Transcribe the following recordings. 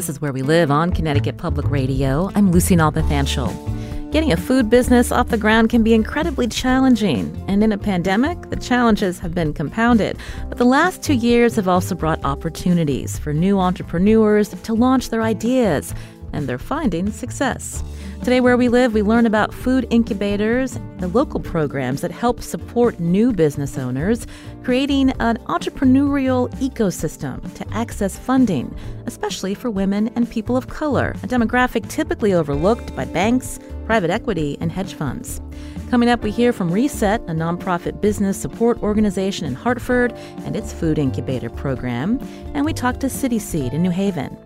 This is Where We Live on Connecticut Public Radio. I'm Lucy Nalpathanchel. Getting a food business off the ground can be incredibly challenging, and in a pandemic, the challenges have been compounded. But the last two years have also brought opportunities for new entrepreneurs to launch their ideas, and they're finding success. Today, where we live, we learn about food incubators, the local programs that help support new business owners, creating an entrepreneurial ecosystem to access funding, especially for women and people of color, a demographic typically overlooked by banks, private equity, and hedge funds. Coming up, we hear from Reset, a nonprofit business support organization in Hartford, and its food incubator program. And we talk to City Seed in New Haven.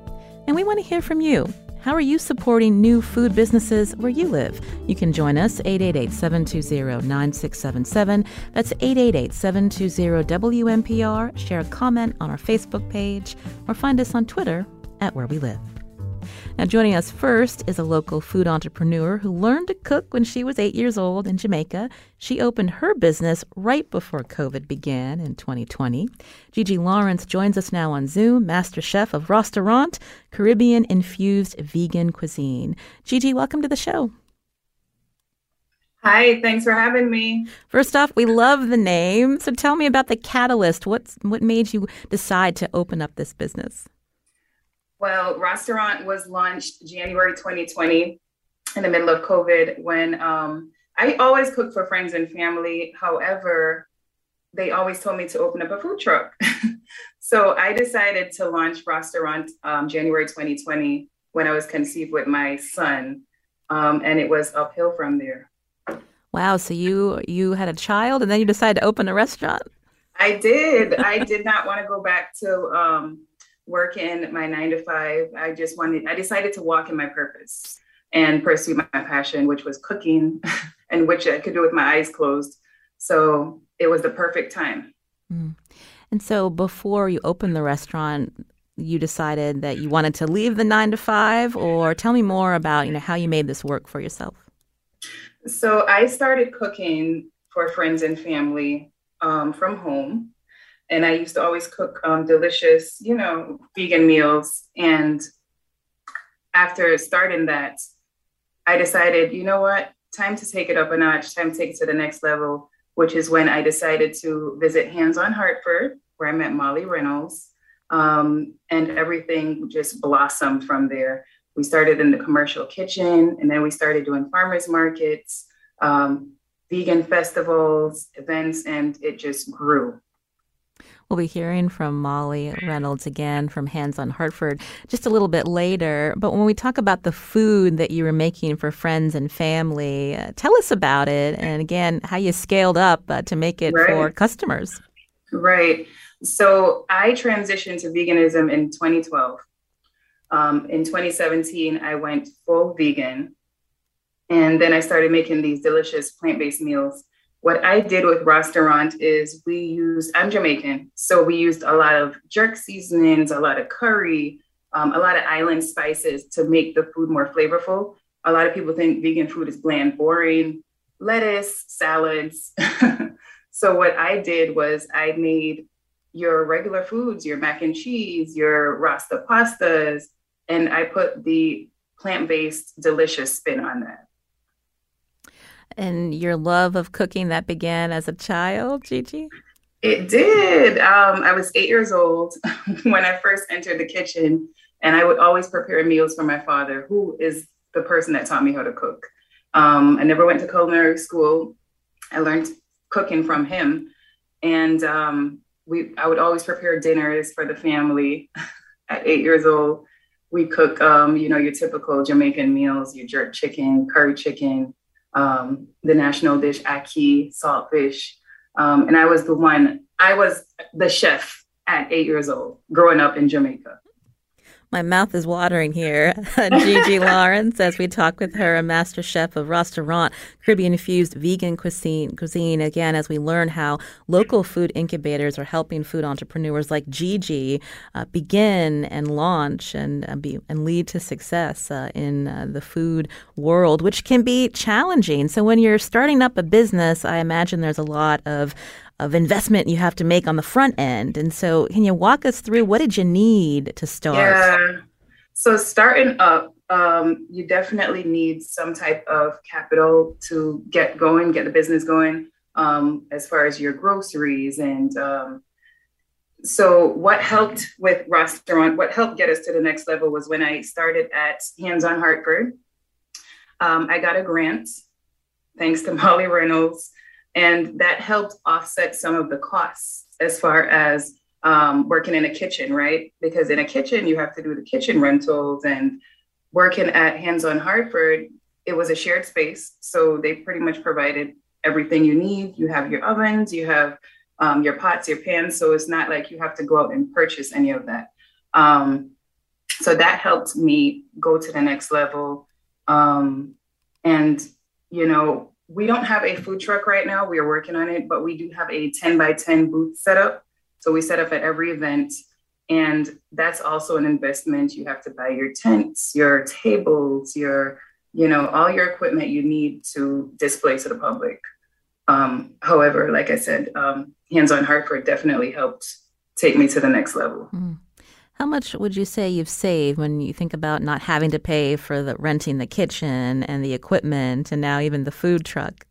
And we want to hear from you. How are you supporting new food businesses where you live? You can join us 888-720-9677. That's 888-720-WNPR. Share a comment on our Facebook page or find us on Twitter at Where We Live. Now, joining us first is a local food entrepreneur who learned to cook when she was eight years old in Jamaica. She opened her business right before COVID began in 2020. Gigi Lawrence joins us now on Zoom, master chef of Restaurant, Caribbean infused vegan cuisine. Gigi, welcome to the show. Hi, thanks for having me. First off, we love the name. So tell me about the catalyst. What's what made you decide to open up this business? Well, restaurant was launched January 2020 in the middle of COVID when um, I always cook for friends and family. However, they always told me to open up a food truck. so I decided to launch restaurant um, January 2020 when I was conceived with my son. Um, and it was uphill from there. Wow. So you you had a child and then you decided to open a restaurant? I did. I did not want to go back to um, working my nine to five. I just wanted, I decided to walk in my purpose and pursue my, my passion, which was cooking and which I could do with my eyes closed. So it was the perfect time. Mm. And so before you opened the restaurant, you decided that you wanted to leave the nine to five, or tell me more about you know how you made this work for yourself. So I started cooking for friends and family um, from home, and I used to always cook um, delicious, you know, vegan meals. And after starting that, I decided, you know what, time to take it up a notch, time to take it to the next level, which is when I decided to visit Hands on Hartford, where I met Molly Reynolds. Um, and everything just blossomed from there. We started in the commercial kitchen, and then we started doing farmers markets, um, vegan festivals, events, and it just grew. We'll be hearing from Molly Reynolds again from Hands on Hartford just a little bit later. But when we talk about the food that you were making for friends and family, uh, tell us about it. And again, how you scaled up uh, to make it right. for customers. Right. So I transitioned to veganism in 2012. Um, in 2017, I went full vegan. And then I started making these delicious plant based meals. What I did with restaurant is we used, I'm Jamaican, so we used a lot of jerk seasonings, a lot of curry, um, a lot of island spices to make the food more flavorful. A lot of people think vegan food is bland, boring, lettuce, salads. so what I did was I made your regular foods, your mac and cheese, your rasta pastas, and I put the plant-based delicious spin on that and your love of cooking that began as a child, Gigi? It did. Um, I was eight years old when I first entered the kitchen, and I would always prepare meals for my father, who is the person that taught me how to cook. Um, I never went to culinary school. I learned cooking from him, and um, we I would always prepare dinners for the family. At eight years old, we cook, um, you know, your typical Jamaican meals: your jerk chicken, curry chicken, um, the national dish ackee, saltfish. Um, and I was the one, I was the chef at eight years old, growing up in Jamaica. My mouth is watering here. Gigi Lawrence, as we talk with her, a master chef of restaurant, Caribbean infused vegan cuisine. Cuisine again, as we learn how local food incubators are helping food entrepreneurs like Gigi uh, begin and launch and uh, be and lead to success uh, in uh, the food world, which can be challenging. So when you're starting up a business, I imagine there's a lot of of investment you have to make on the front end. And so, can you walk us through what did you need to start? Yeah. So, starting up, um, you definitely need some type of capital to get going, get the business going, um, as far as your groceries. And um, so, what helped with restaurant, what helped get us to the next level was when I started at Hands on Hartford. Um, I got a grant thanks to Molly Reynolds. And that helped offset some of the costs as far as um, working in a kitchen, right? Because in a kitchen, you have to do the kitchen rentals and working at Hands on Hartford, it was a shared space. So they pretty much provided everything you need. You have your ovens, you have um, your pots, your pans. So it's not like you have to go out and purchase any of that. Um, so that helped me go to the next level. Um, and, you know, we don't have a food truck right now. We are working on it, but we do have a 10 by 10 booth set up. So we set up at every event. And that's also an investment. You have to buy your tents, your tables, your, you know, all your equipment you need to display to the public. Um, however, like I said, um, Hands on Hartford definitely helped take me to the next level. Mm. How much would you say you've saved when you think about not having to pay for the renting the kitchen and the equipment and now even the food truck?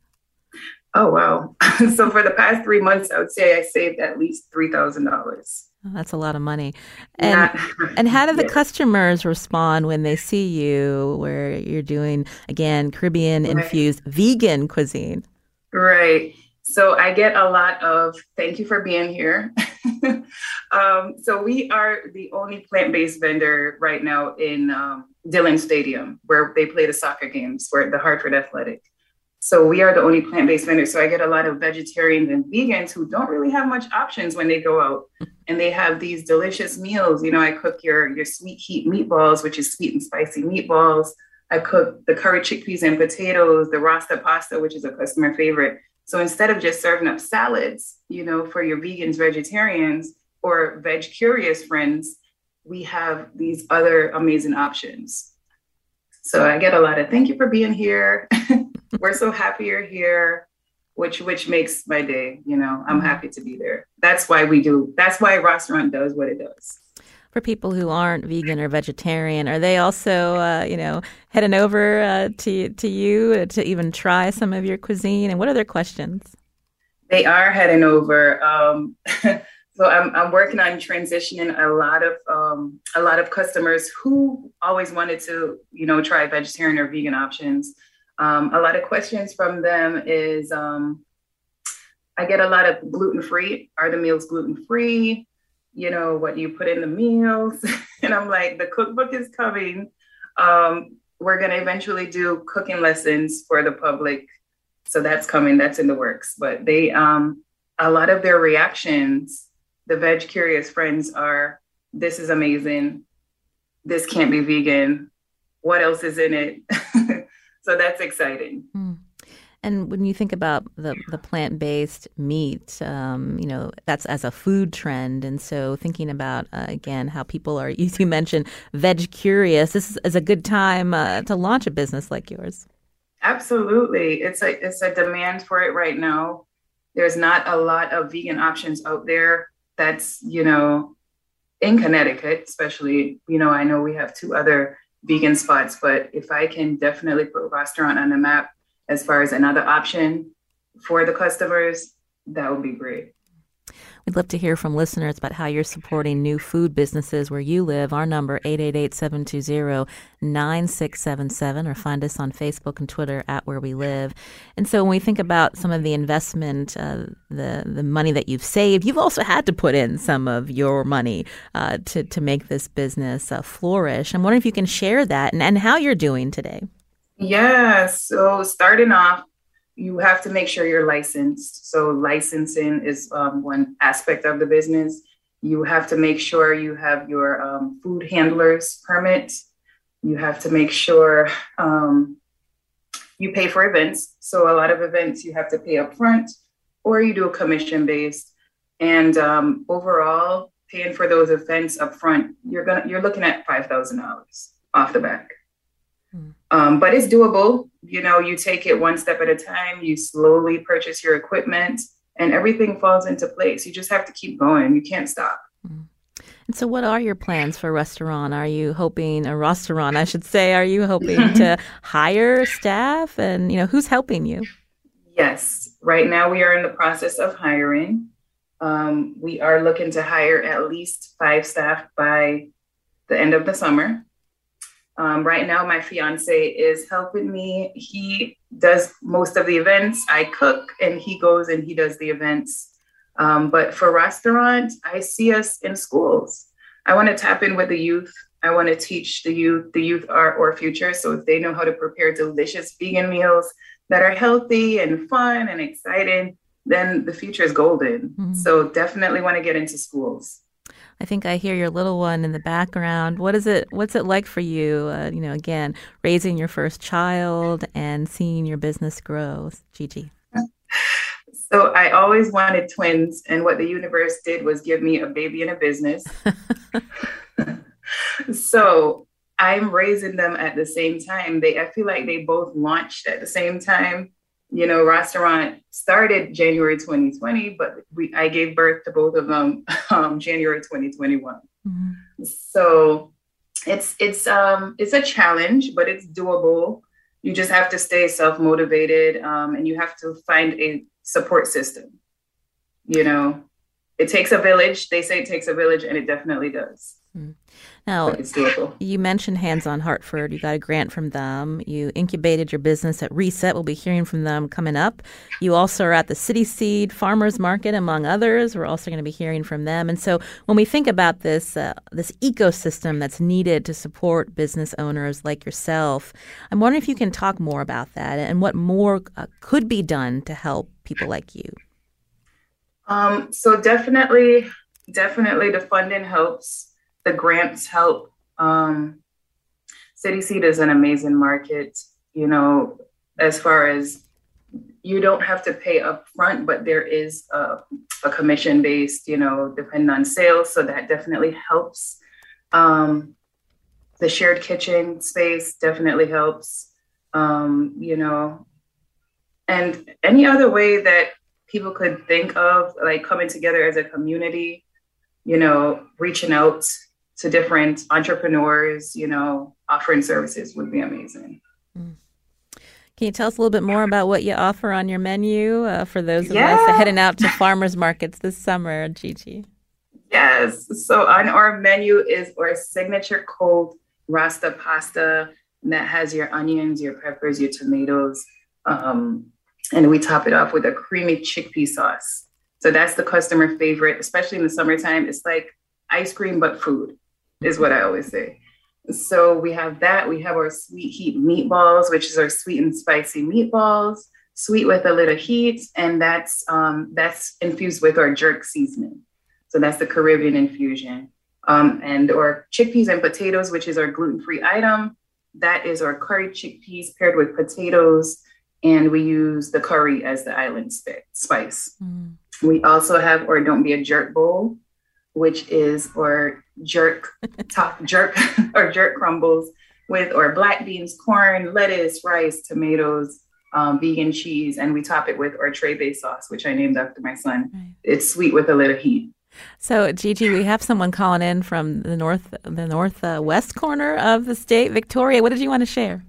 Oh wow! so for the past three months, I would say I saved at least three thousand dollars. Oh, that's a lot of money. And and how do the yeah. customers respond when they see you where you're doing again Caribbean infused right. vegan cuisine? Right. So I get a lot of thank you for being here. um, so we are the only plant-based vendor right now in um, Dillon Stadium where they play the soccer games for the Hartford Athletic. So we are the only plant-based vendor. So I get a lot of vegetarians and vegans who don't really have much options when they go out, and they have these delicious meals. You know, I cook your your sweet heat meatballs, which is sweet and spicy meatballs. I cook the curry chickpeas and potatoes, the rasta pasta, which is a customer favorite so instead of just serving up salads, you know, for your vegans, vegetarians, or veg curious friends, we have these other amazing options. So I get a lot of thank you for being here. We're so happy you're here, which which makes my day. You know, I'm mm-hmm. happy to be there. That's why we do. That's why restaurant does what it does for people who aren't vegan or vegetarian? Are they also, uh, you know, heading over uh, to to you to even try some of your cuisine? And what are their questions? They are heading over. Um, so I'm, I'm working on transitioning a lot of um, a lot of customers who always wanted to, you know, try vegetarian or vegan options. Um, a lot of questions from them is um, I get a lot of gluten free. Are the meals gluten free? You know, what you put in the meals. and I'm like, the cookbook is coming. Um, we're going to eventually do cooking lessons for the public. So that's coming, that's in the works. But they, um, a lot of their reactions, the veg curious friends are, this is amazing. This can't be vegan. What else is in it? so that's exciting. Mm. And when you think about the, the plant based meat, um, you know, that's as a food trend. And so thinking about, uh, again, how people are, you mentioned veg curious, this is, is a good time uh, to launch a business like yours. Absolutely. It's a, it's a demand for it right now. There's not a lot of vegan options out there that's, you know, in Connecticut, especially, you know, I know we have two other vegan spots, but if I can definitely put a restaurant on the map, as far as another option for the customers, that would be great. We'd love to hear from listeners about how you're supporting new food businesses where you live. Our number 888-720-9677 or find us on Facebook and Twitter at where we live. And so when we think about some of the investment, uh, the the money that you've saved, you've also had to put in some of your money uh, to to make this business uh, flourish. I'm wondering if you can share that and, and how you're doing today. Yeah. So starting off, you have to make sure you're licensed. So licensing is um, one aspect of the business. You have to make sure you have your um, food handlers permit. You have to make sure um, you pay for events. So a lot of events you have to pay up front, or you do a commission based. And um, overall, paying for those events up front, you're gonna you're looking at five thousand dollars off the back. Um, but it's doable. You know, you take it one step at a time. You slowly purchase your equipment, and everything falls into place. You just have to keep going. You can't stop. Hmm. And so, what are your plans for a restaurant? Are you hoping a restaurant, I should say? Are you hoping to hire staff, and you know who's helping you? Yes, right now we are in the process of hiring. Um, we are looking to hire at least five staff by the end of the summer. Um, right now, my fiance is helping me. He does most of the events. I cook, and he goes and he does the events. Um, but for restaurant, I see us in schools. I want to tap in with the youth. I want to teach the youth. The youth are our future. So if they know how to prepare delicious vegan meals that are healthy and fun and exciting, then the future is golden. Mm-hmm. So definitely want to get into schools. I think I hear your little one in the background. What is it? What's it like for you? Uh, you know, again, raising your first child and seeing your business grow, Gigi. So I always wanted twins, and what the universe did was give me a baby and a business. so I'm raising them at the same time. They, I feel like they both launched at the same time you know, restaurant started January 2020, but we I gave birth to both of them um, January 2021. Mm-hmm. So it's it's um it's a challenge, but it's doable. You just have to stay self motivated, um, and you have to find a support system. You know, it takes a village. They say it takes a village, and it definitely does. Mm-hmm. Now, you mentioned Hands on Hartford. You got a grant from them. You incubated your business at Reset. We'll be hearing from them coming up. You also are at the City Seed Farmers Market, among others. We're also going to be hearing from them. And so, when we think about this uh, this ecosystem that's needed to support business owners like yourself, I'm wondering if you can talk more about that and what more uh, could be done to help people like you. Um, so definitely, definitely, the funding helps the grants help. Um, City Seed is an amazing market, you know, as far as you don't have to pay up front, but there is a, a commission based, you know, depending on sales. So that definitely helps. Um, the shared kitchen space definitely helps, um, you know, and any other way that people could think of, like coming together as a community, you know, reaching out to different entrepreneurs, you know, offering services would be amazing. Mm. Can you tell us a little bit more about what you offer on your menu uh, for those of yeah. us heading out to farmers markets this summer, Gigi? Yes. So on our menu is our signature cold rasta pasta that has your onions, your peppers, your tomatoes, um, and we top it off with a creamy chickpea sauce. So that's the customer favorite, especially in the summertime. It's like ice cream but food is what I always say. So we have that. We have our sweet heat meatballs, which is our sweet and spicy meatballs, sweet with a little heat, and that's um, that's infused with our jerk seasoning. So that's the Caribbean infusion. Um, and our chickpeas and potatoes, which is our gluten-free item. That is our curry chickpeas paired with potatoes, and we use the curry as the island spice. Mm. We also have our don't be a jerk bowl, which is or jerk top jerk or jerk crumbles with or black beans, corn, lettuce, rice, tomatoes, um, vegan cheese, and we top it with our Trey Bay sauce, which I named after my son. Right. It's sweet with a little heat. So, Gigi, we have someone calling in from the north, the northwest uh, corner of the state, Victoria. What did you want to share?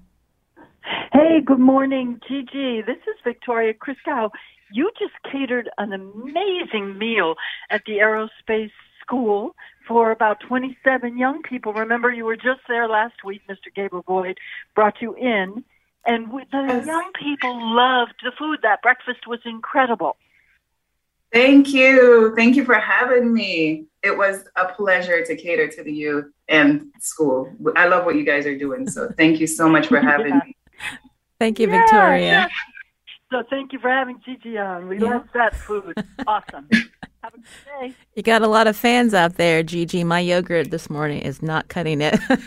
Hey, good morning, Gigi. This is Victoria Crisco. You just catered an amazing meal at the aerospace school for about 27 young people. Remember, you were just there last week. Mr. Gabriel Boyd brought you in, and we, the yes. young people loved the food. That breakfast was incredible. Thank you. Thank you for having me. It was a pleasure to cater to the youth and school. I love what you guys are doing. So thank you so much for having yeah. me. Thank you, Victoria. Yeah, So thank you for having Gigi on. We yeah. love that food. awesome. Have a good day. You got a lot of fans out there, Gigi. My yogurt this morning is not cutting it. but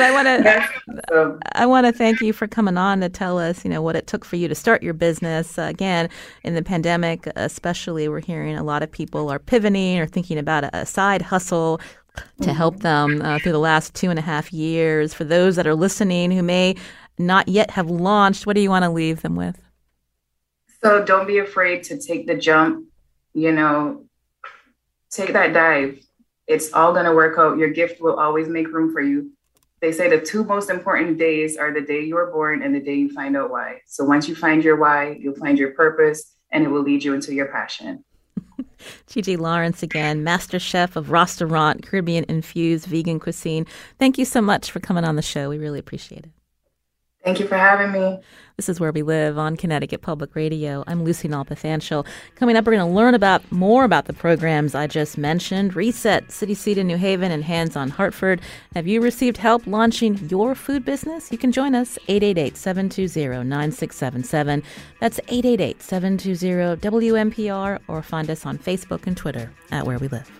I want to I want to thank you for coming on to tell us, you know, what it took for you to start your business. Uh, again, in the pandemic, especially, we're hearing a lot of people are pivoting or thinking about a, a side hustle to help them uh, through the last two and a half years. For those that are listening who may not yet have launched, what do you want to leave them with? So don't be afraid to take the jump. You know, take that dive. It's all going to work out. Your gift will always make room for you. They say the two most important days are the day you are born and the day you find out why. So once you find your why, you'll find your purpose and it will lead you into your passion. Gigi Lawrence again, master chef of Restaurant, Caribbean infused vegan cuisine. Thank you so much for coming on the show. We really appreciate it. Thank you for having me. This is Where We Live on Connecticut Public Radio. I'm Lucy Nalpathanchel. Coming up, we're going to learn about more about the programs I just mentioned Reset, City Seed in New Haven, and Hands on Hartford. Have you received help launching your food business? You can join us 888 720 9677. That's 888 720 WNPR, or find us on Facebook and Twitter at Where We Live.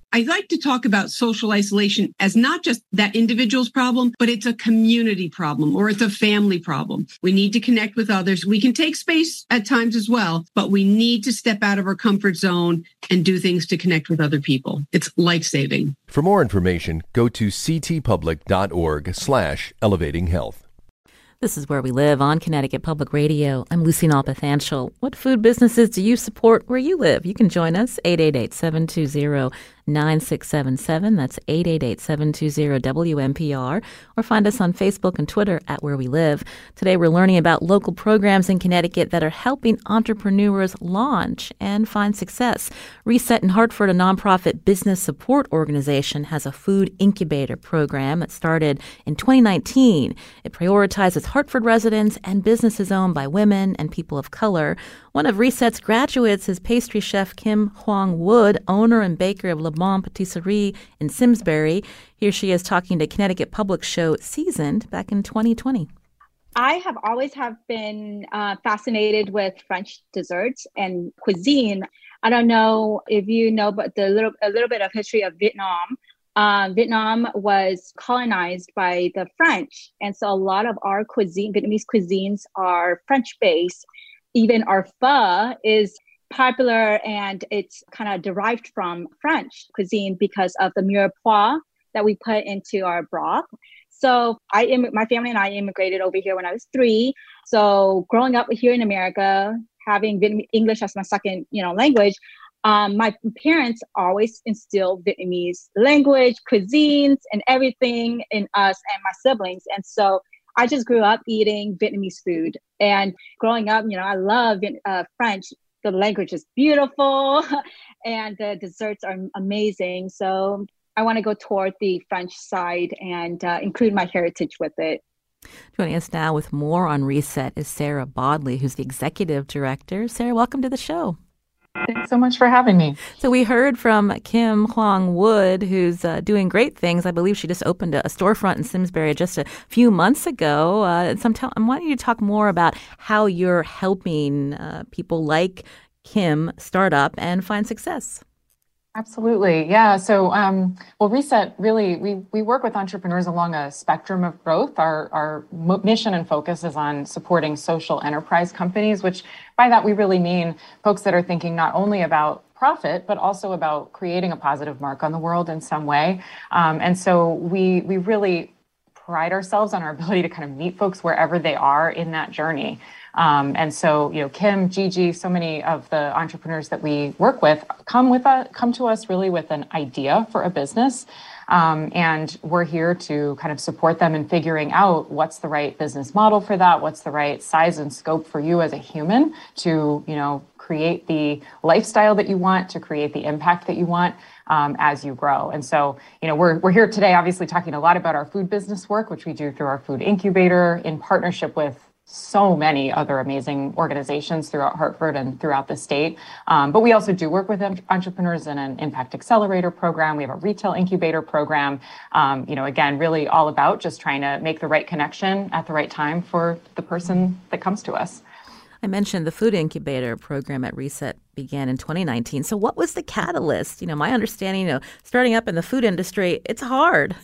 I like to talk about social isolation as not just that individual's problem, but it's a community problem or it's a family problem. We need to connect with others. We can take space at times as well, but we need to step out of our comfort zone and do things to connect with other people. It's life saving. For more information, go to ctpublic.org slash elevating health. This is Where We Live on Connecticut Public Radio. I'm Lucy Nalpathanchel. What food businesses do you support where you live? You can join us, 888 720 9677. That's 888 720 WNPR. Or find us on Facebook and Twitter at Where We Live. Today we're learning about local programs in Connecticut that are helping entrepreneurs launch and find success. Reset in Hartford, a nonprofit business support organization, has a food incubator program that started in 2019. It prioritizes Hartford residents and businesses owned by women and people of color. One of Reset's graduates is pastry chef Kim Huang Wood, owner and baker of Le Bon Patisserie in Simsbury. Here she is talking to Connecticut Public Show Seasoned back in 2020. I have always have been uh, fascinated with French desserts and cuisine. I don't know if you know, but the little a little bit of history of Vietnam. Uh, Vietnam was colonized by the French, and so a lot of our cuisine, Vietnamese cuisines, are French based. Even our pho is popular and it's kind of derived from French cuisine because of the mirepoix that we put into our broth. So I, Im- my family and I immigrated over here when I was three. So growing up here in America, having Vietnamese English as my second, you know, language, um, my parents always instilled Vietnamese language, cuisines, and everything in us and my siblings. And so I just grew up eating Vietnamese food. And growing up, you know, I love uh, French the language is beautiful and the desserts are amazing. So I want to go toward the French side and uh, include my heritage with it. Joining us now with more on Reset is Sarah Bodley, who's the executive director. Sarah, welcome to the show. Thanks so much for having me. So we heard from Kim Huang Wood, who's uh, doing great things. I believe she just opened a, storefront in Simsbury just a few months ago. Uh, so I'm, t- I'm wanting you to talk more about how you're helping uh, people like Kim start up and find success. Absolutely. Yeah. So, um, well, Reset really, we, we work with entrepreneurs along a spectrum of growth. Our, our mission and focus is on supporting social enterprise companies, which by that we really mean folks that are thinking not only about profit, but also about creating a positive mark on the world in some way. Um, and so we, we really pride ourselves on our ability to kind of meet folks wherever they are in that journey. Um, and so, you know, Kim, Gigi, so many of the entrepreneurs that we work with come with a, come to us really with an idea for a business. Um, and we're here to kind of support them in figuring out what's the right business model for that, what's the right size and scope for you as a human to, you know, create the lifestyle that you want, to create the impact that you want. Um, as you grow. And so, you know, we're, we're here today, obviously talking a lot about our food business work, which we do through our food incubator in partnership with so many other amazing organizations throughout Hartford and throughout the state. Um, but we also do work with entrepreneurs in an impact accelerator program. We have a retail incubator program. Um, you know, again, really all about just trying to make the right connection at the right time for the person that comes to us. I mentioned the food incubator program at Reset began in 2019. So, what was the catalyst? You know, my understanding, you know, starting up in the food industry, it's hard.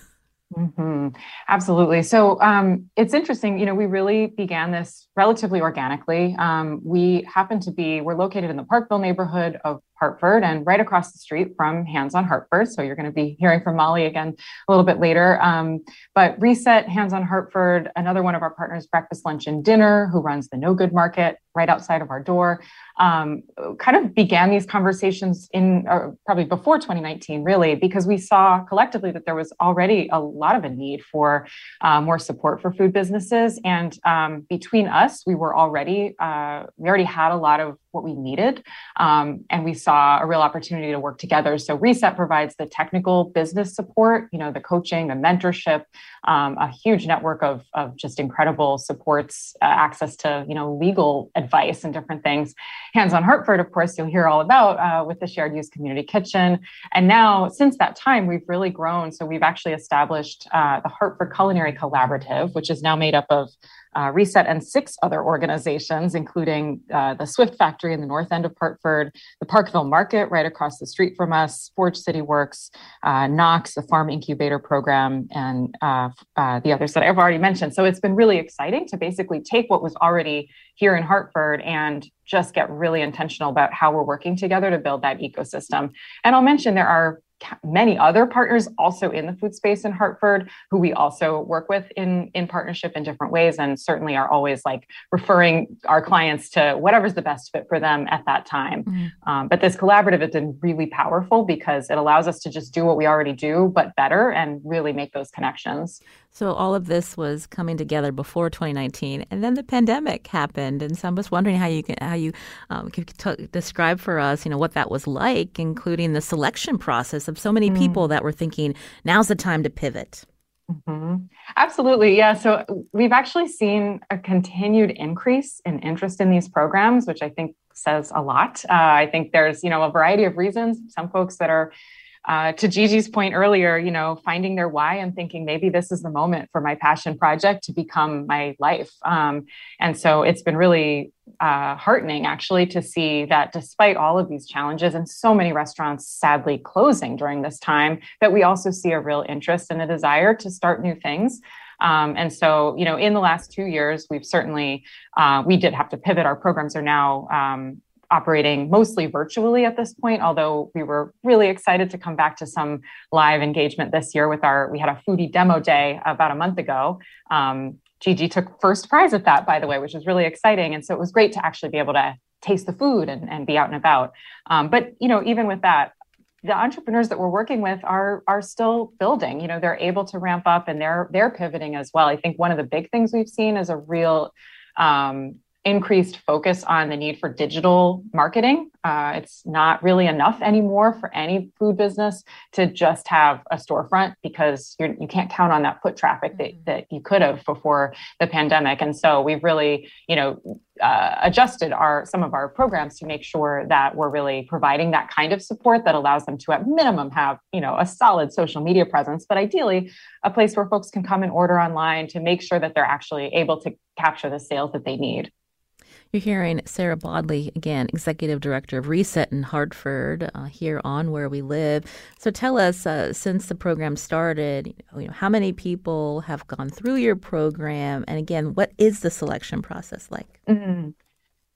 Mm-hmm. Absolutely. So um, it's interesting. You know, we really began this relatively organically. Um, we happen to be, we're located in the Parkville neighborhood of Hartford and right across the street from Hands on Hartford. So you're going to be hearing from Molly again a little bit later. Um, but Reset, Hands on Hartford, another one of our partners, Breakfast, Lunch, and Dinner, who runs the No Good Market right outside of our door, um, kind of began these conversations in probably before 2019, really, because we saw collectively that there was already a lot of a need for uh, more support for food businesses. And um, between us, we were already, uh, we already had a lot of what we needed. Um, and we saw a real opportunity to work together. So Reset provides the technical business support, you know, the coaching, the mentorship, um, a huge network of, of just incredible supports, uh, access to, you know, legal advice and different things. Hands on Hartford, of course, you'll hear all about uh, with the shared use community kitchen. And now, since that time, we've really grown. So we've actually established uh, the Hartford Culinary Collaborative, which is now made up of uh, Reset and six other organizations, including uh, the Swift Factory in the north end of Hartford, the Parkville Market right across the street from us, Forge City Works, uh, Knox, the Farm Incubator Program, and uh, uh, the others that I've already mentioned. So it's been really exciting to basically take what was already here in Hartford and just get really intentional about how we're working together to build that ecosystem. And I'll mention there are many other partners also in the food space in Hartford who we also work with in in partnership in different ways and certainly are always like referring our clients to whatever's the best fit for them at that time mm-hmm. um, but this collaborative has been really powerful because it allows us to just do what we already do but better and really make those connections so all of this was coming together before 2019, and then the pandemic happened. And so I'm just wondering how you can how you um, t- describe for us, you know, what that was like, including the selection process of so many mm. people that were thinking now's the time to pivot. Mm-hmm. Absolutely. Yeah. So we've actually seen a continued increase in interest in these programs, which I think says a lot. Uh, I think there's, you know, a variety of reasons. Some folks that are uh, to Gigi's point earlier, you know, finding their why and thinking maybe this is the moment for my passion project to become my life. Um, and so it's been really uh, heartening actually to see that despite all of these challenges and so many restaurants sadly closing during this time, that we also see a real interest and a desire to start new things. Um, and so, you know, in the last two years, we've certainly uh, we did have to pivot. Our programs are now um, operating mostly virtually at this point, although we were really excited to come back to some live engagement this year with our, we had a foodie demo day about a month ago. Um, Gigi took first prize at that, by the way, which was really exciting. And so it was great to actually be able to taste the food and, and be out and about. Um, but, you know, even with that, the entrepreneurs that we're working with are are still building you know they're able to ramp up and they're they're pivoting as well i think one of the big things we've seen is a real um, increased focus on the need for digital marketing. Uh, it's not really enough anymore for any food business to just have a storefront because you're, you can't count on that foot traffic that, mm-hmm. that you could have before the pandemic. And so we've really, you know, uh, adjusted our some of our programs to make sure that we're really providing that kind of support that allows them to at minimum have you know a solid social media presence but ideally a place where folks can come and order online to make sure that they're actually able to capture the sales that they need You're hearing Sarah Bodley, again, Executive Director of Reset in Hartford, uh, here on Where We Live. So tell us, uh, since the program started, you know, how many people have gone through your program? And again, what is the selection process like? Mm-hmm.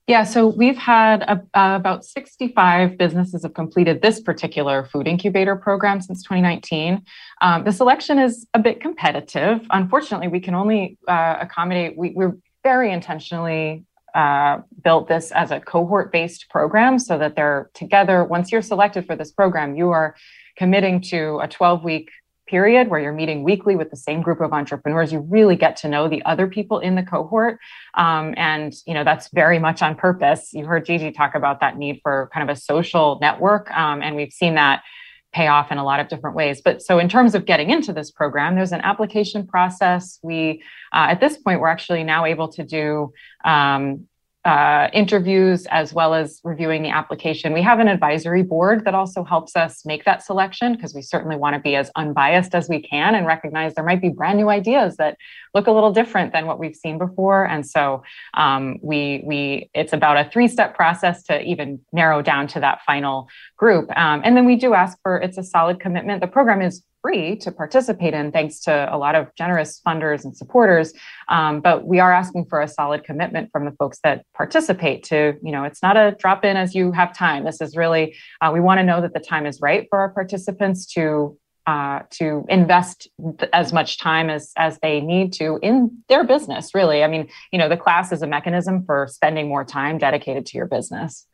Yeah, so we've had a, uh, about 65 businesses have completed this particular food incubator program since 2019. Um, the selection is a bit competitive. Unfortunately, we can only uh, accommodate, we, we're very intentionally uh, built this as a cohort based program so that they're together. Once you're selected for this program, you are committing to a 12 week period where you're meeting weekly with the same group of entrepreneurs. You really get to know the other people in the cohort. Um, and you know that's very much on purpose. You heard gigi talk about that need for kind of a social network um, and we've seen that pay off in a lot of different ways. But so in terms of getting into this program, there's an application process. We, uh, at this point, we're actually now able to do um, uh, interviews as well as reviewing the application. We have an advisory board that also helps us make that selection because we certainly want to be as unbiased as we can and recognize there might be brand new ideas that look a little different than what we've seen before. And so um, we we it's about a three step process to even narrow down to that final group. Um, and then we do ask for it's a solid commitment. The program is free to participate in thanks to a lot of generous funders and supporters. Um, but we are asking for a solid commitment from the folks that participate to you know it's not a drop in as you have time. This is really uh, we want to know that the time is right for our participants to uh, to invest as much time as as they need to in their business really. I mean you know the class is a mechanism for spending more time dedicated to your business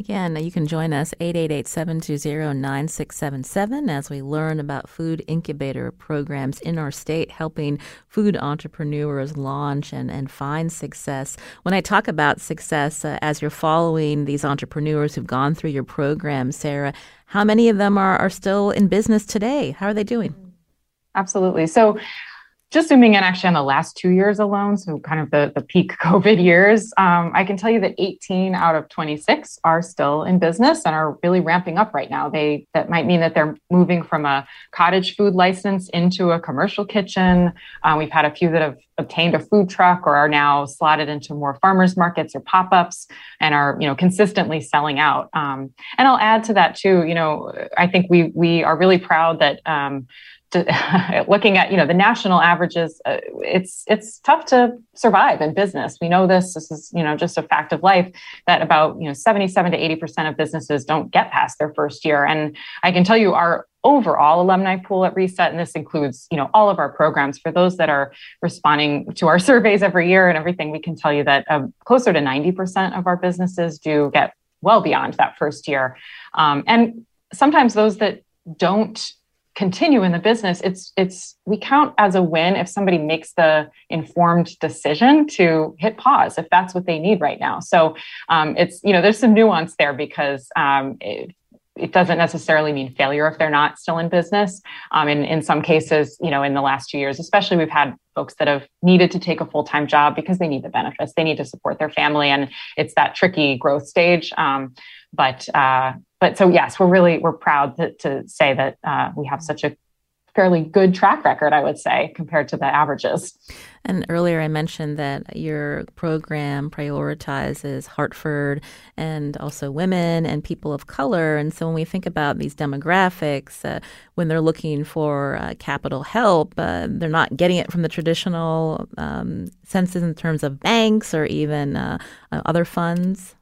Again, you can join us 888-720-9677 as we learn about food incubator programs in our state helping food entrepreneurs launch and, and find success. When I talk about success uh, as you're following these entrepreneurs who've gone through your program, Sarah, how many of them are, are still in business today? How are they doing? Absolutely. So just zooming in actually on the last two years alone, so kind of the, the peak COVID years, um, I can tell you that 18 out of 26 are still in business and are really ramping up right now. They that might mean that they're moving from a cottage food license into a commercial kitchen. Um, we've had a few that have obtained a food truck or are now slotted into more farmers markets or pop-ups and are you know consistently selling out. Um, and I'll add to that too. You know, I think we we are really proud that um, looking at you know the national averages uh, it's it's tough to survive in business. We know this. This is you know just a fact of life that about you know 77 to 80 percent of businesses don't get past their first year. And i can tell you our overall alumni pool at reset and this includes you know all of our programs for those that are responding to our surveys every year and everything we can tell you that um, closer to 90 percent of our businesses do get well beyond that first year. Um, and sometimes those that don't continue in the business it's it's we count as a win if somebody makes the informed decision to hit pause if that's what they need right now so um, it's you know there's some nuance there because um, it, it doesn't necessarily mean failure if they're not still in business. Um, and in some cases, you know, in the last two years, especially, we've had folks that have needed to take a full time job because they need the benefits, they need to support their family, and it's that tricky growth stage. Um, but uh, but so yes, we're really we're proud to, to say that uh, we have such a fairly good track record, I would say, compared to the averages. And earlier I mentioned that your program prioritizes Hartford and also women and people of color. And so when we think about these demographics, uh, when they're looking for uh, capital help, uh, they're not getting it from the traditional um, senses in terms of banks or even uh, uh, other funds.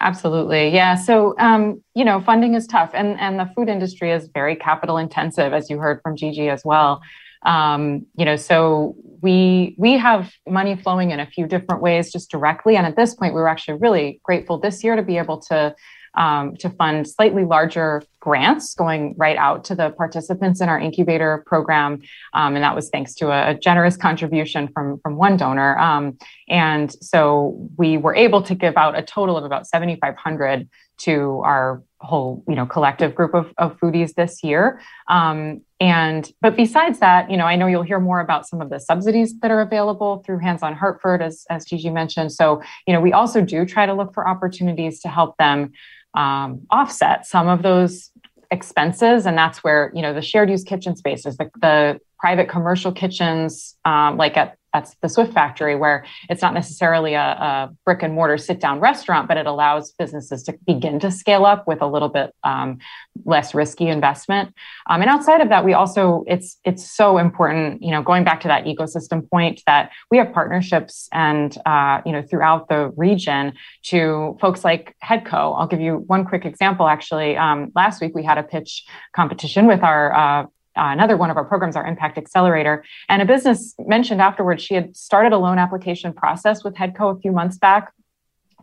Absolutely. Yeah. So, um, you know, funding is tough and, and the food industry is very capital intensive, as you heard from Gigi as well. Um, you know, so we we have money flowing in a few different ways just directly. And at this point, we were actually really grateful this year to be able to um, to fund slightly larger grants going right out to the participants in our incubator program. Um, and that was thanks to a, a, generous contribution from, from one donor. Um, and so we were able to give out a total of about 7,500 to our whole, you know, collective group of, of foodies this year. Um, and but besides that, you know, I know you'll hear more about some of the subsidies that are available through Hands on Hartford, as as Gigi mentioned. So, you know, we also do try to look for opportunities to help them um, offset some of those expenses. And that's where you know the shared use kitchen spaces the, the private commercial kitchens um, like at that's the Swift Factory, where it's not necessarily a, a brick and mortar sit down restaurant, but it allows businesses to begin to scale up with a little bit um, less risky investment. Um, and outside of that, we also it's it's so important, you know, going back to that ecosystem point that we have partnerships and uh, you know throughout the region to folks like HEDCO. I'll give you one quick example. Actually, um, last week we had a pitch competition with our uh, uh, another one of our programs, our Impact Accelerator. And a business mentioned afterwards she had started a loan application process with HEDCO a few months back,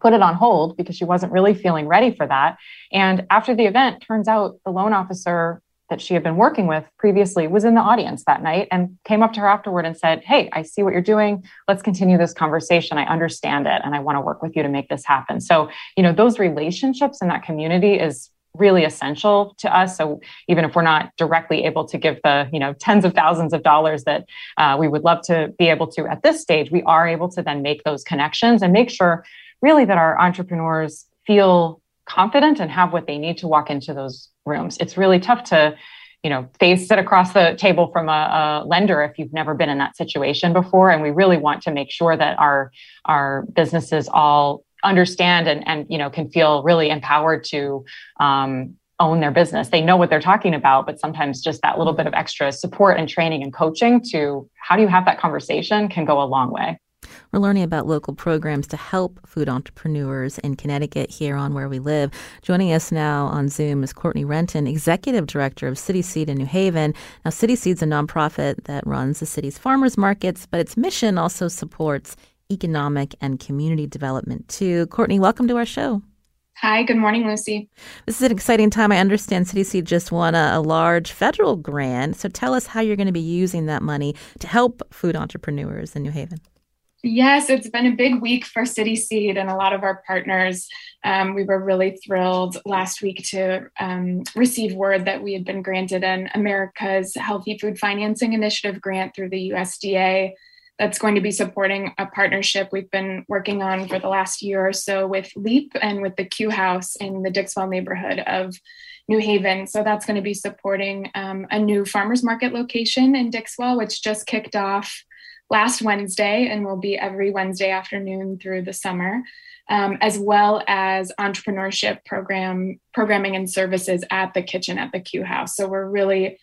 put it on hold because she wasn't really feeling ready for that. And after the event, turns out the loan officer that she had been working with previously was in the audience that night and came up to her afterward and said, Hey, I see what you're doing. Let's continue this conversation. I understand it and I want to work with you to make this happen. So, you know, those relationships in that community is really essential to us. So even if we're not directly able to give the you know tens of thousands of dollars that uh, we would love to be able to at this stage, we are able to then make those connections and make sure really that our entrepreneurs feel confident and have what they need to walk into those rooms. It's really tough to you know face sit across the table from a, a, lender if you've never been in that situation before and we really want to make sure that our our businesses all understand and, and you know can feel really empowered to um, own their business they know what they're talking about but sometimes just that little bit of extra support and training and coaching to how do you have that conversation can go a long way we're learning about local programs to help food entrepreneurs in Connecticut here on Where We Live. Joining us now on Zoom is Courtney Renton, Executive Director of City Seed in New Haven. Now, City Seed's a nonprofit that runs the city's farmers markets, but its mission also supports economic and community development too. Courtney, welcome to our show. Hi, good morning, Lucy. This is an exciting time. I understand City Seed just won a, a, large federal grant. So tell us how you're going to be using that money to help food entrepreneurs in New Haven. Yes, it's been a big week for City Seed and a lot of our partners. Um, we were really thrilled last week to um, receive word that we had been granted an America's Healthy Food Financing Initiative grant through the USDA that's going to be supporting a partnership we've been working on for the last year or so with LEAP and with the Q House in the Dixwell neighborhood of New Haven. So that's going to be supporting um, a new farmers market location in Dixwell, which just kicked off last Wednesday and will be every Wednesday afternoon through the summer. Um, as well as entrepreneurship program programming and services at the kitchen at the Q House. So we're really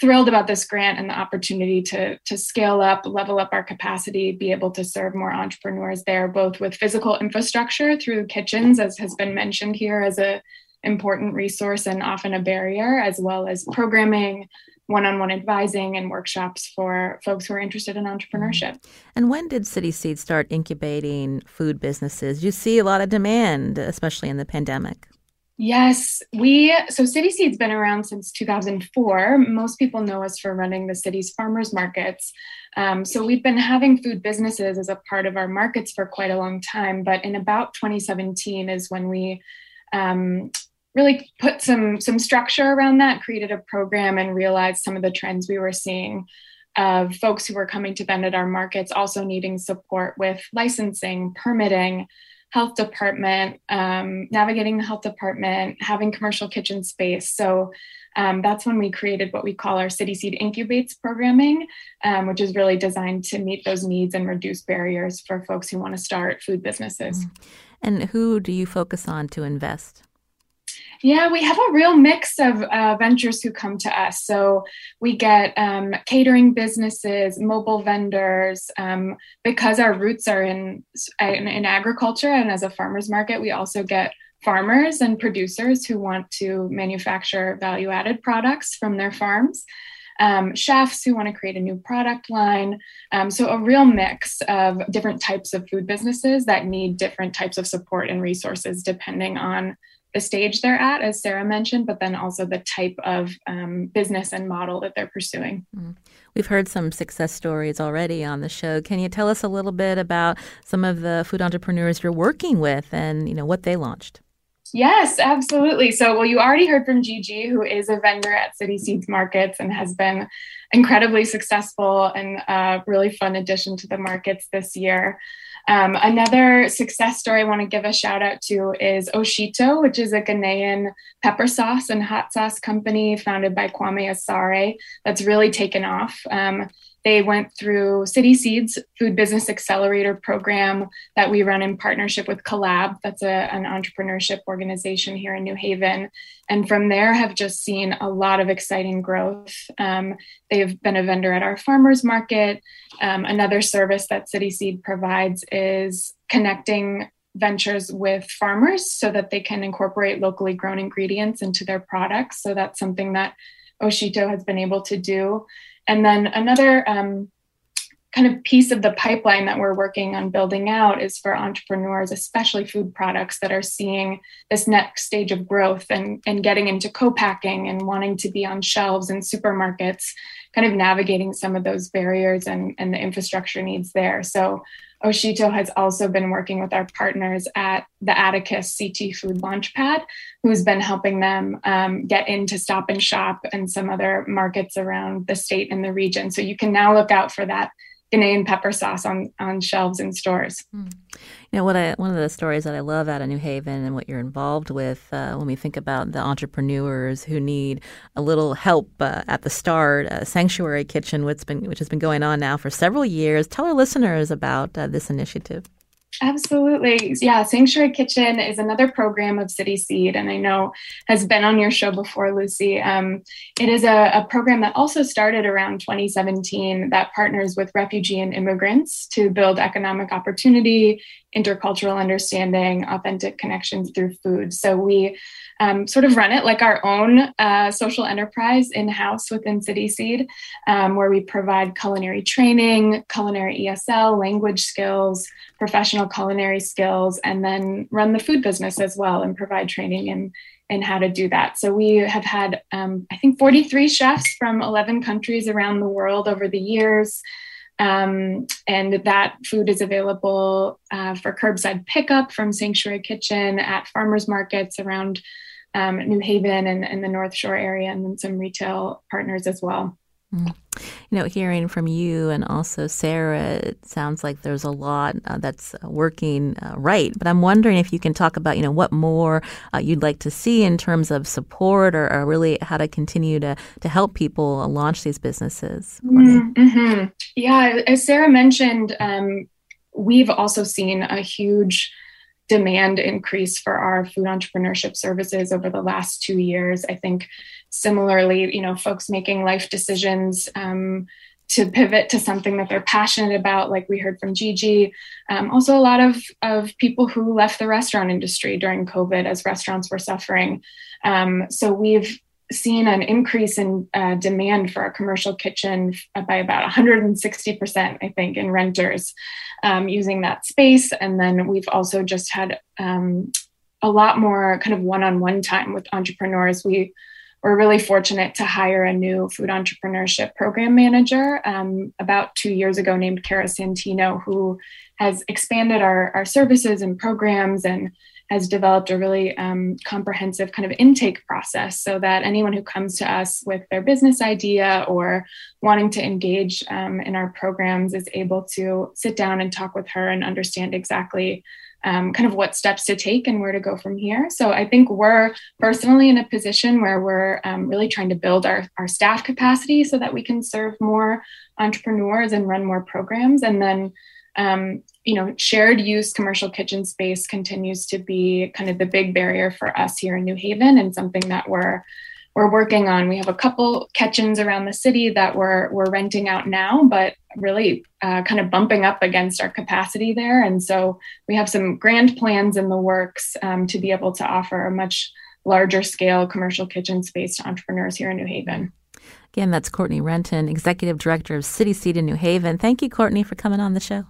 thrilled about this grant and the opportunity to, to scale up, level up our capacity, be able to serve more entrepreneurs there, both with physical infrastructure through kitchens, as has been mentioned here as a important resource and often a barrier, as well as programming, one-on-one advising and workshops for folks who are interested in entrepreneurship. And when did City Seed start incubating food businesses? You see a lot of demand, especially in the pandemic. Yes, we so City Seed's been around since 2004. Most people know us for running the city's farmers markets. Um, so we've been having food businesses as a part of our markets for quite a long time. But in about 2017 is when we um, really put some some structure around that, created a program, and realized some of the trends we were seeing of folks who were coming to vend at our markets also needing support with licensing, permitting health department, um, navigating the health department, having commercial kitchen space. So um, that's when we created what we call our City Seed Incubates programming, um, which is really designed to meet those needs and reduce barriers for folks who want to start food businesses. Mm. And who do you focus on to invest? Yeah, we have a real mix of uh, ventures who come to us. So we get um, catering businesses, mobile vendors. Um, because our roots are in, in, in agriculture and as a farmers market, we also get farmers and producers who want to manufacture value added products from their farms. Um, chefs who want to create a new product line. Um, so, a real mix of different types of food businesses that need different types of support and resources depending on the stage they're at, as Sarah mentioned, but then also the type of um, business and model that they're pursuing. Mm. We've heard some success stories already on the show. Can you tell us a little bit about some of the food entrepreneurs you're working with and you know what they launched? Yes, absolutely. So, well, you already heard from Gigi, who is a vendor at City Seeds Markets and has been incredibly successful and a really fun addition to the markets this year. Um, another success story I want to give a shout out to is Oshito, which is a Ghanaian pepper sauce and hot sauce company founded by Kwame Asare that's really taken off. Um, they went through City Seeds Food Business Accelerator program that we run in partnership with Collab. That's a, an entrepreneurship organization here in New Haven. And from there, have just seen a lot of exciting growth. Um, they've been a vendor at our farmers market. Um, another service that City Seed provides is connecting ventures with farmers so that they can incorporate locally grown ingredients into their products. So that's something that Oshito has been able to do. And then another um, kind of piece of the pipeline that we're working on building out is for entrepreneurs, especially food products that are seeing this next stage of growth and, and getting into co-packing and wanting to be on shelves in supermarkets, kind of navigating some of those barriers and, and the infrastructure needs there. So Oshito has also been working with our partners at the Atticus CT Food Launchpad, who's been helping them um, get into Stop and Shop and some other markets around the state and the region. So you can now look out for that Ghanaian pepper sauce on, on shelves in stores. Mm. Know, what I, one of the stories that I love out of New Haven and what you're involved with uh, when we think about the entrepreneurs who need a little help uh, at the start, uh, Sanctuary Kitchen, which, been, which has been going on now for several years. Tell our listeners about uh, this initiative. Absolutely. Yeah, Sanctuary Kitchen is another program of City Seed, and I know has been on your show before, Lucy. Um, it is a, a, program that also started around 2017 that partners with refugee and immigrants to build economic opportunity, intercultural understanding, authentic connections through food. So we um, sort of run it like our own uh, social enterprise in house within City Seed, um, where we provide culinary training, culinary ESL, language skills, professional culinary skills, and then run the food business as well and provide training in, in how to do that. So we have had, um, I think, 43 chefs from 11 countries around the world over the years. Um, and that food is available uh, for curbside pickup from Sanctuary Kitchen at farmers markets around um, New Haven and, and, the North Shore area, and then some retail partners as well. You know, hearing from you and also Sarah, it sounds like there's a lot uh, that's working uh, right. But I'm wondering if you can talk about, you know, what more uh, you'd like to see in terms of support or, or, really how to continue to, to help people launch these businesses. Mm-hmm. Yeah, as Sarah mentioned, um, we've also seen a huge demand increase for our food entrepreneurship services over the last two years. I think similarly, you know, folks making life decisions um, to pivot to something that they're passionate about, like we heard from Gigi. Um, also, a lot of, of people who left the restaurant industry during COVID as restaurants were suffering. Um, so we've seen an increase in uh, demand for a commercial kitchen by about 160%, I think, in renters um, using that space. And then we've also just had um, a lot more kind of one on one time with entrepreneurs. We were really fortunate to hire a new food entrepreneurship program manager um, about two years ago named Kara Santino, who has expanded our, our services and programs and has developed a really um, comprehensive kind of intake process so that anyone who comes to us with their business idea or wanting to engage um, in our programs is able to sit down and talk with her and understand exactly um, kind of what steps to take and where to go from here. So I think we're personally in a position where we're um, really trying to build our, our staff capacity so that we can serve more entrepreneurs and run more programs. And then um, you know, shared use commercial kitchen space continues to be kind of the big barrier for us here in New Haven and something that we're we're working on. We have a couple kitchens around the city that we're we're renting out now, but really uh, kind of bumping up against our capacity there. And so we have some grand plans in the works um, to be able to offer a much larger scale commercial kitchen space to entrepreneurs here in New Haven. Again, that's Courtney Renton, Executive Director of City Seed in New Haven. Thank you, Courtney, for coming on the show.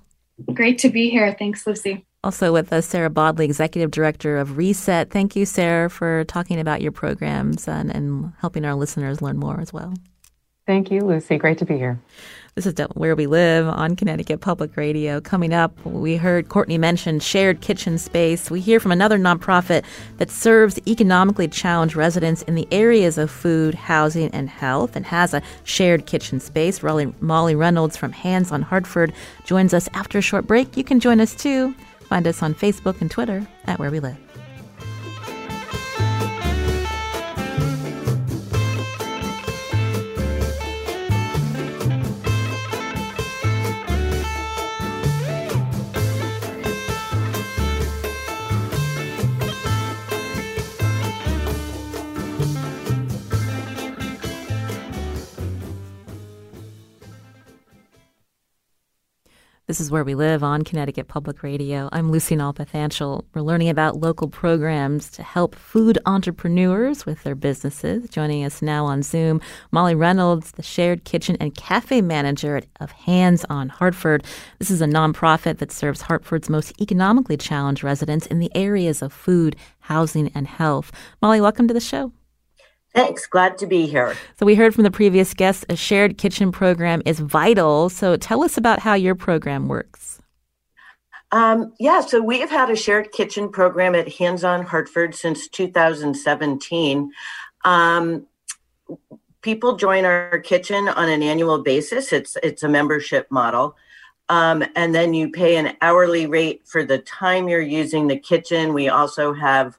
Great to be here. Thanks, Lucy. Also with us, Sarah Bodley, Executive Director of Reset. Thank you, Sarah, for talking about your programs and, and helping our listeners learn more as well. Thank you, Lucy. Great to be here. This is Where We Live on Connecticut Public Radio. Coming up, we heard Courtney mention shared kitchen space. We hear from another nonprofit that serves economically challenged residents in the areas of food, housing, and health and has a shared kitchen space. Molly Reynolds from Hands on Hartford joins us after a short break. You can join us too. Find us on Facebook and Twitter at Where We Live. This is Where We Live on Connecticut Public Radio. I'm Lucy Nalpathanchel. We're learning about local programs to help food entrepreneurs with their businesses. Joining us now on Zoom, Molly Reynolds, the Shared Kitchen and Cafe Manager of Hands on Hartford. This is a nonprofit that serves Hartford's most economically challenged residents in the areas of food, housing, and health. Molly, welcome to the show. Thanks. Glad to be here. So, we heard from the previous guest, a shared kitchen program is vital. So, tell us about how your program works. Um, yeah, so we have had a shared kitchen program at Hands on Hartford since 2017. Um, people join our kitchen on an annual basis. It's it's a membership model. Um, and then you pay an hourly rate for the time you're using the kitchen. We also have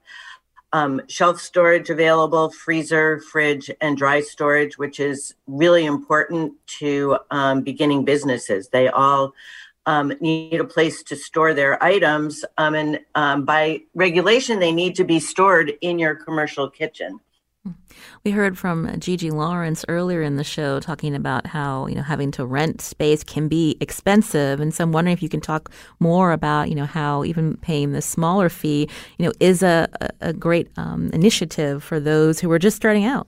um, shelf storage available, freezer, fridge, and dry storage, which is really important to um, beginning businesses. They all um, need a place to store their items, um, and um, by regulation, they need to be stored in your commercial kitchen. We heard from Gigi Lawrence earlier in the show talking about how, you know, having to rent space can be expensive. And so I'm wondering if you can talk more about, you know, how even paying the smaller fee, you know, is a, a great um, initiative for those who are just starting out.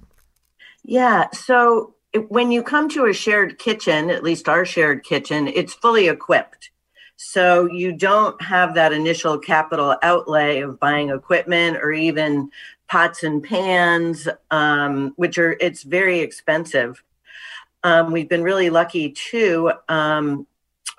Yeah. So when you come to a shared kitchen, at least our shared kitchen, it's fully equipped. So you don't have that initial capital outlay of buying equipment or even pots and pans, um, which are it's very expensive. Um, we've been really lucky too um,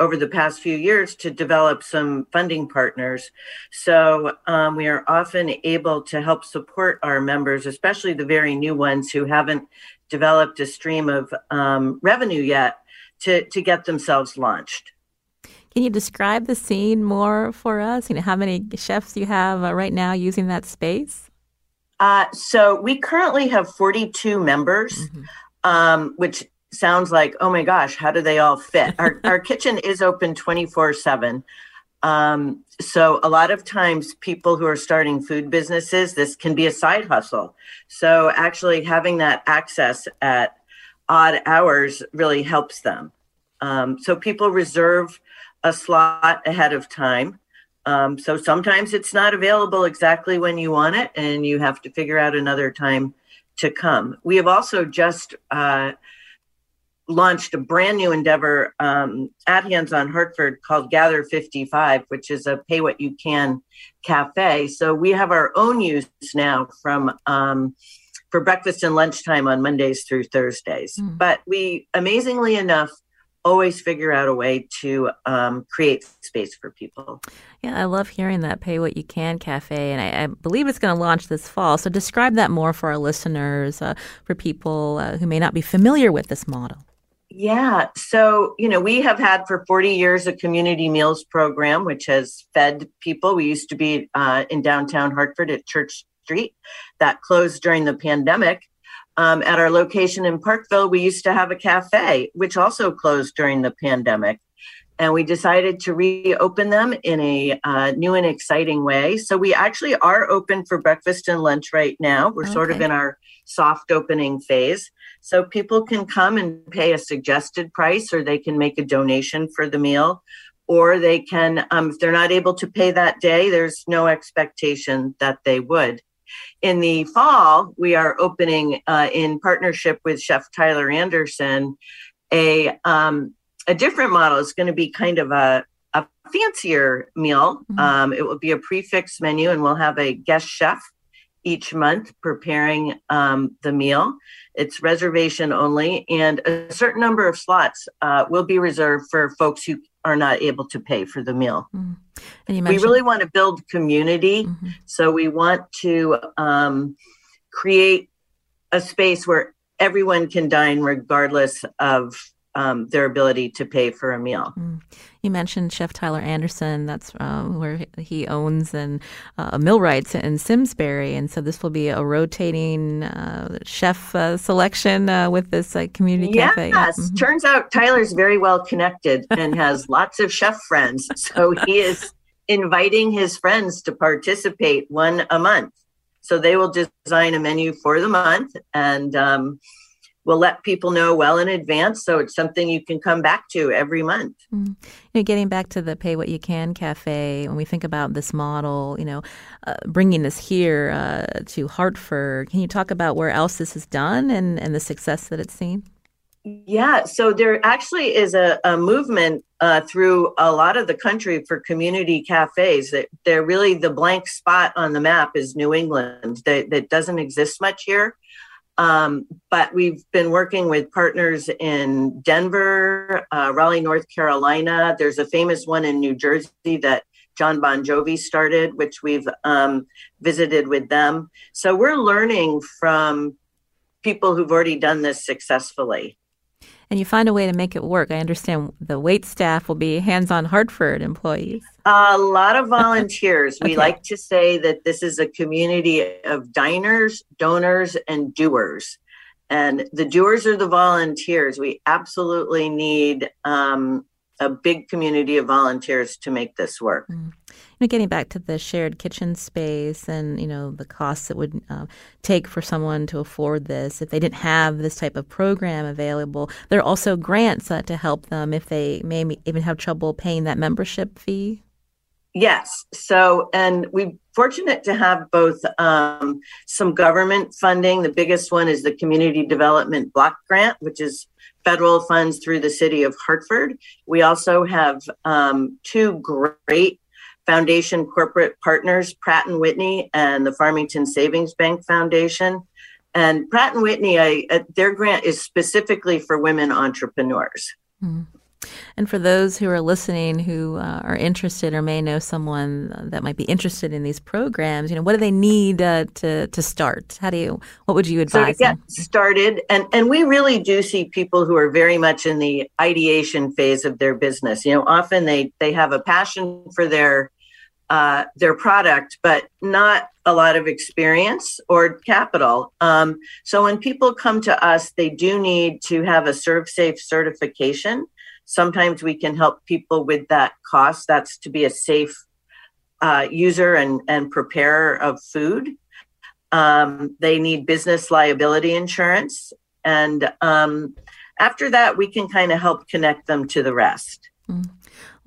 over the past few years to develop some funding partners. So um, we are often able to help support our members, especially the very new ones who haven't developed a stream of um, revenue yet, to to get themselves launched. Can you describe the scene more for us? You know, how many chefs you have uh, right now using that space? Uh, so we currently have 42 members, mm-hmm. um, which sounds like, oh my gosh, how do they all fit? Our, our kitchen is open 24 7. Um, so a lot of times people who are starting food businesses, this can be a side hustle. So actually having that access at odd hours really helps them. Um, so people reserve a slot ahead of time. Um, so sometimes it's not available exactly when you want it, and you have to figure out another time to come. We have also just uh, launched a brand new endeavor um, at Hands on Hartford called Gather 55, which is a pay what you can cafe. So we have our own use now from um, for breakfast and lunchtime on Mondays through Thursdays. Mm. But we, amazingly enough, always figure out a way to um, create space for people. Yeah, I love hearing that Pay What You Can Cafe, and I, I believe it's going to launch this fall. So describe that more for our listeners, uh, for people uh, who may not be familiar with this model. Yeah. So, you know, we have had for 40 years a community meals program, which has fed people. We used to be uh, in downtown Hartford at Church Street that closed during the pandemic. Um, at our location in Parkville, we used to have a cafe, which also closed during the pandemic. And we decided to reopen them in a uh, new and exciting way. So we actually are open for breakfast and lunch right now. We're okay. sort of in our soft opening phase. So people can come and pay a suggested price, or they can make a donation for the meal, or they can, um, if they're not able to pay that day, there's no expectation that they would. In the fall, we are opening uh, in partnership with Chef Tyler Anderson a um, a different model. It's going to be kind of a a fancier meal. Mm-hmm. Um, it will be a prix fixe menu, and we'll have a guest chef each month preparing um, the meal. It's reservation only, and a certain number of slots uh, will be reserved for folks who are not able to pay for the meal. Mm. we really want to build community, mm-hmm. so we want to um, create a space where everyone can dine regardless of um, their ability to pay for a meal. Mm. You mentioned Chef Tyler Anderson. That's uh, where he owns and uh, Millwrights in Simsbury, and so this will be a rotating uh, chef uh, selection uh, with this uh, community yes. cafe. Yes, mm-hmm. turns out Tyler's very well connected and has lots of chef friends, so he is inviting his friends to participate one a month. So they will design a menu for the month and. Um, we'll let people know well in advance so it's something you can come back to every month. Mm. You know, getting back to the Pay What You Can Cafe, when we think about this model, you know, uh, bringing this here uh, to Hartford, can you talk about where else this is done and, and the success that it's seen? Yeah, so there actually is a, a movement uh, through a lot of the country for community cafes. That they're really the blank spot on the map is New England. That, that doesn't exist much here. Um, but we've been working with partners in Denver, uh, Raleigh, North Carolina. There's a famous one in New Jersey that John Bon Jovi started, which we've um, visited with them. So we're learning from people who've already done this successfully and you find a way to make it work. I understand the wait staff will be hands on Hartford employees. A lot of volunteers. okay. We like to say that this is a community of diners, donors, and doers. And the doers are the volunteers. We absolutely need um, a big community of volunteers to make this work. Mm. You know, getting back to the shared kitchen space and you know the costs it would uh, take for someone to afford this if they didn't have this type of program available. There are also grants uh, to help them if they may even have trouble paying that membership fee. Yes. So, and we're fortunate to have both um, some government funding. The biggest one is the Community Development Block Grant, which is federal funds through the city of Hartford. We also have um, two great foundation corporate partners, Pratt and Whitney and the Farmington Savings Bank Foundation. And Pratt and Whitney, I, uh, their grant is specifically for women entrepreneurs. Mm. And for those who are listening who uh, are interested or may know someone that might be interested in these programs, you know, what do they need uh, to to start? How do you? What would you advise? So to get them? started, and and we really do see people who are very much in the ideation phase of their business. You know, often they they have a passion for their uh, their product, but not a lot of experience or capital. Um, so when people come to us, they do need to have a ServSafe certification Sometimes we can help people with that cost. That's to be a safe uh, user and, and preparer of food. Um, they need business liability insurance. And um, after that, we can kind of help connect them to the rest. Mm.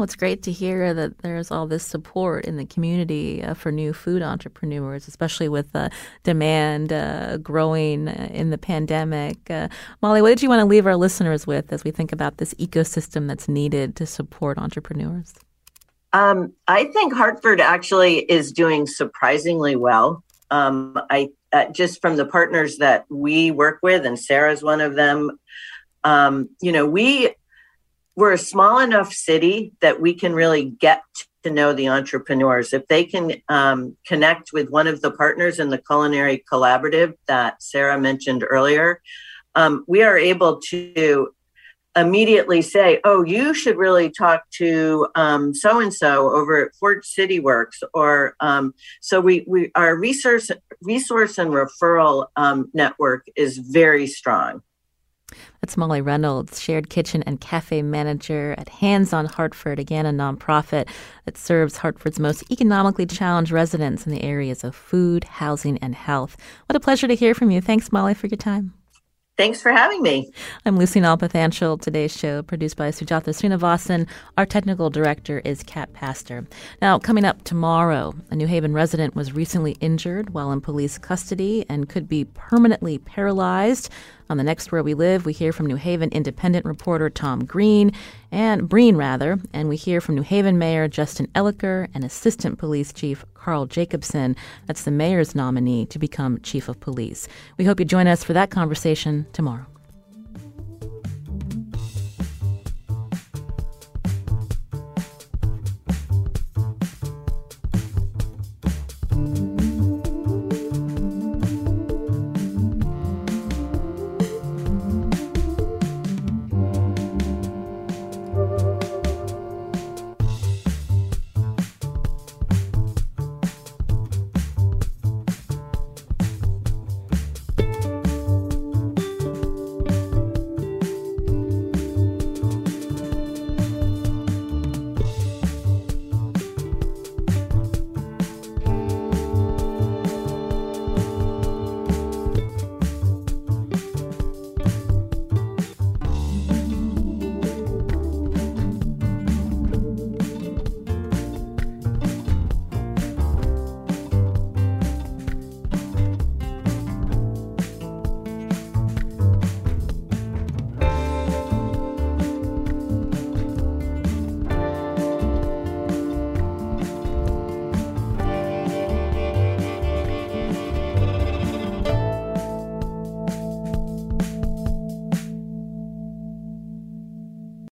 Well, it's great to hear that there's all this support in the community uh, for new food entrepreneurs, especially with the demand uh, growing uh, in the pandemic. Uh, Molly, what did you want to leave our listeners with as we think about this ecosystem that's needed to support entrepreneurs? Um, I think Hartford actually is doing surprisingly well. Um, I uh, just from the partners that we work with, and Sarah's one of them. Um, you know, we we're a small enough city that we can really get to know the entrepreneurs. If they can um, connect with one of the partners in the culinary collaborative that Sarah mentioned earlier, um, we are able to immediately say, "Oh, you should really talk to so and so over at Forge City Works," or um, so we we our resource resource and referral um, network is very strong. That's Molly Reynolds, shared kitchen and cafe manager at Hands on Hartford, again, a nonprofit that serves Hartford's most economically challenged residents in the areas of food, housing, and health. What a pleasure to hear from you. Thanks, Molly, for your time. Thanks for having me. I'm Lucy Nalpathanchel. Today's show produced by Sujatha Srinivasan. Our technical director is Kat Pastor. Now, coming up tomorrow, a New Haven resident was recently injured while in police custody and could be permanently paralyzed. On the next Where We Live, we hear from New Haven independent reporter Tom Green, and Breen rather, and we hear from New Haven Mayor Justin Elicker and Assistant Police Chief Karl Jacobson. That's the mayor's nominee to become Chief of Police. We hope you join us for that conversation tomorrow.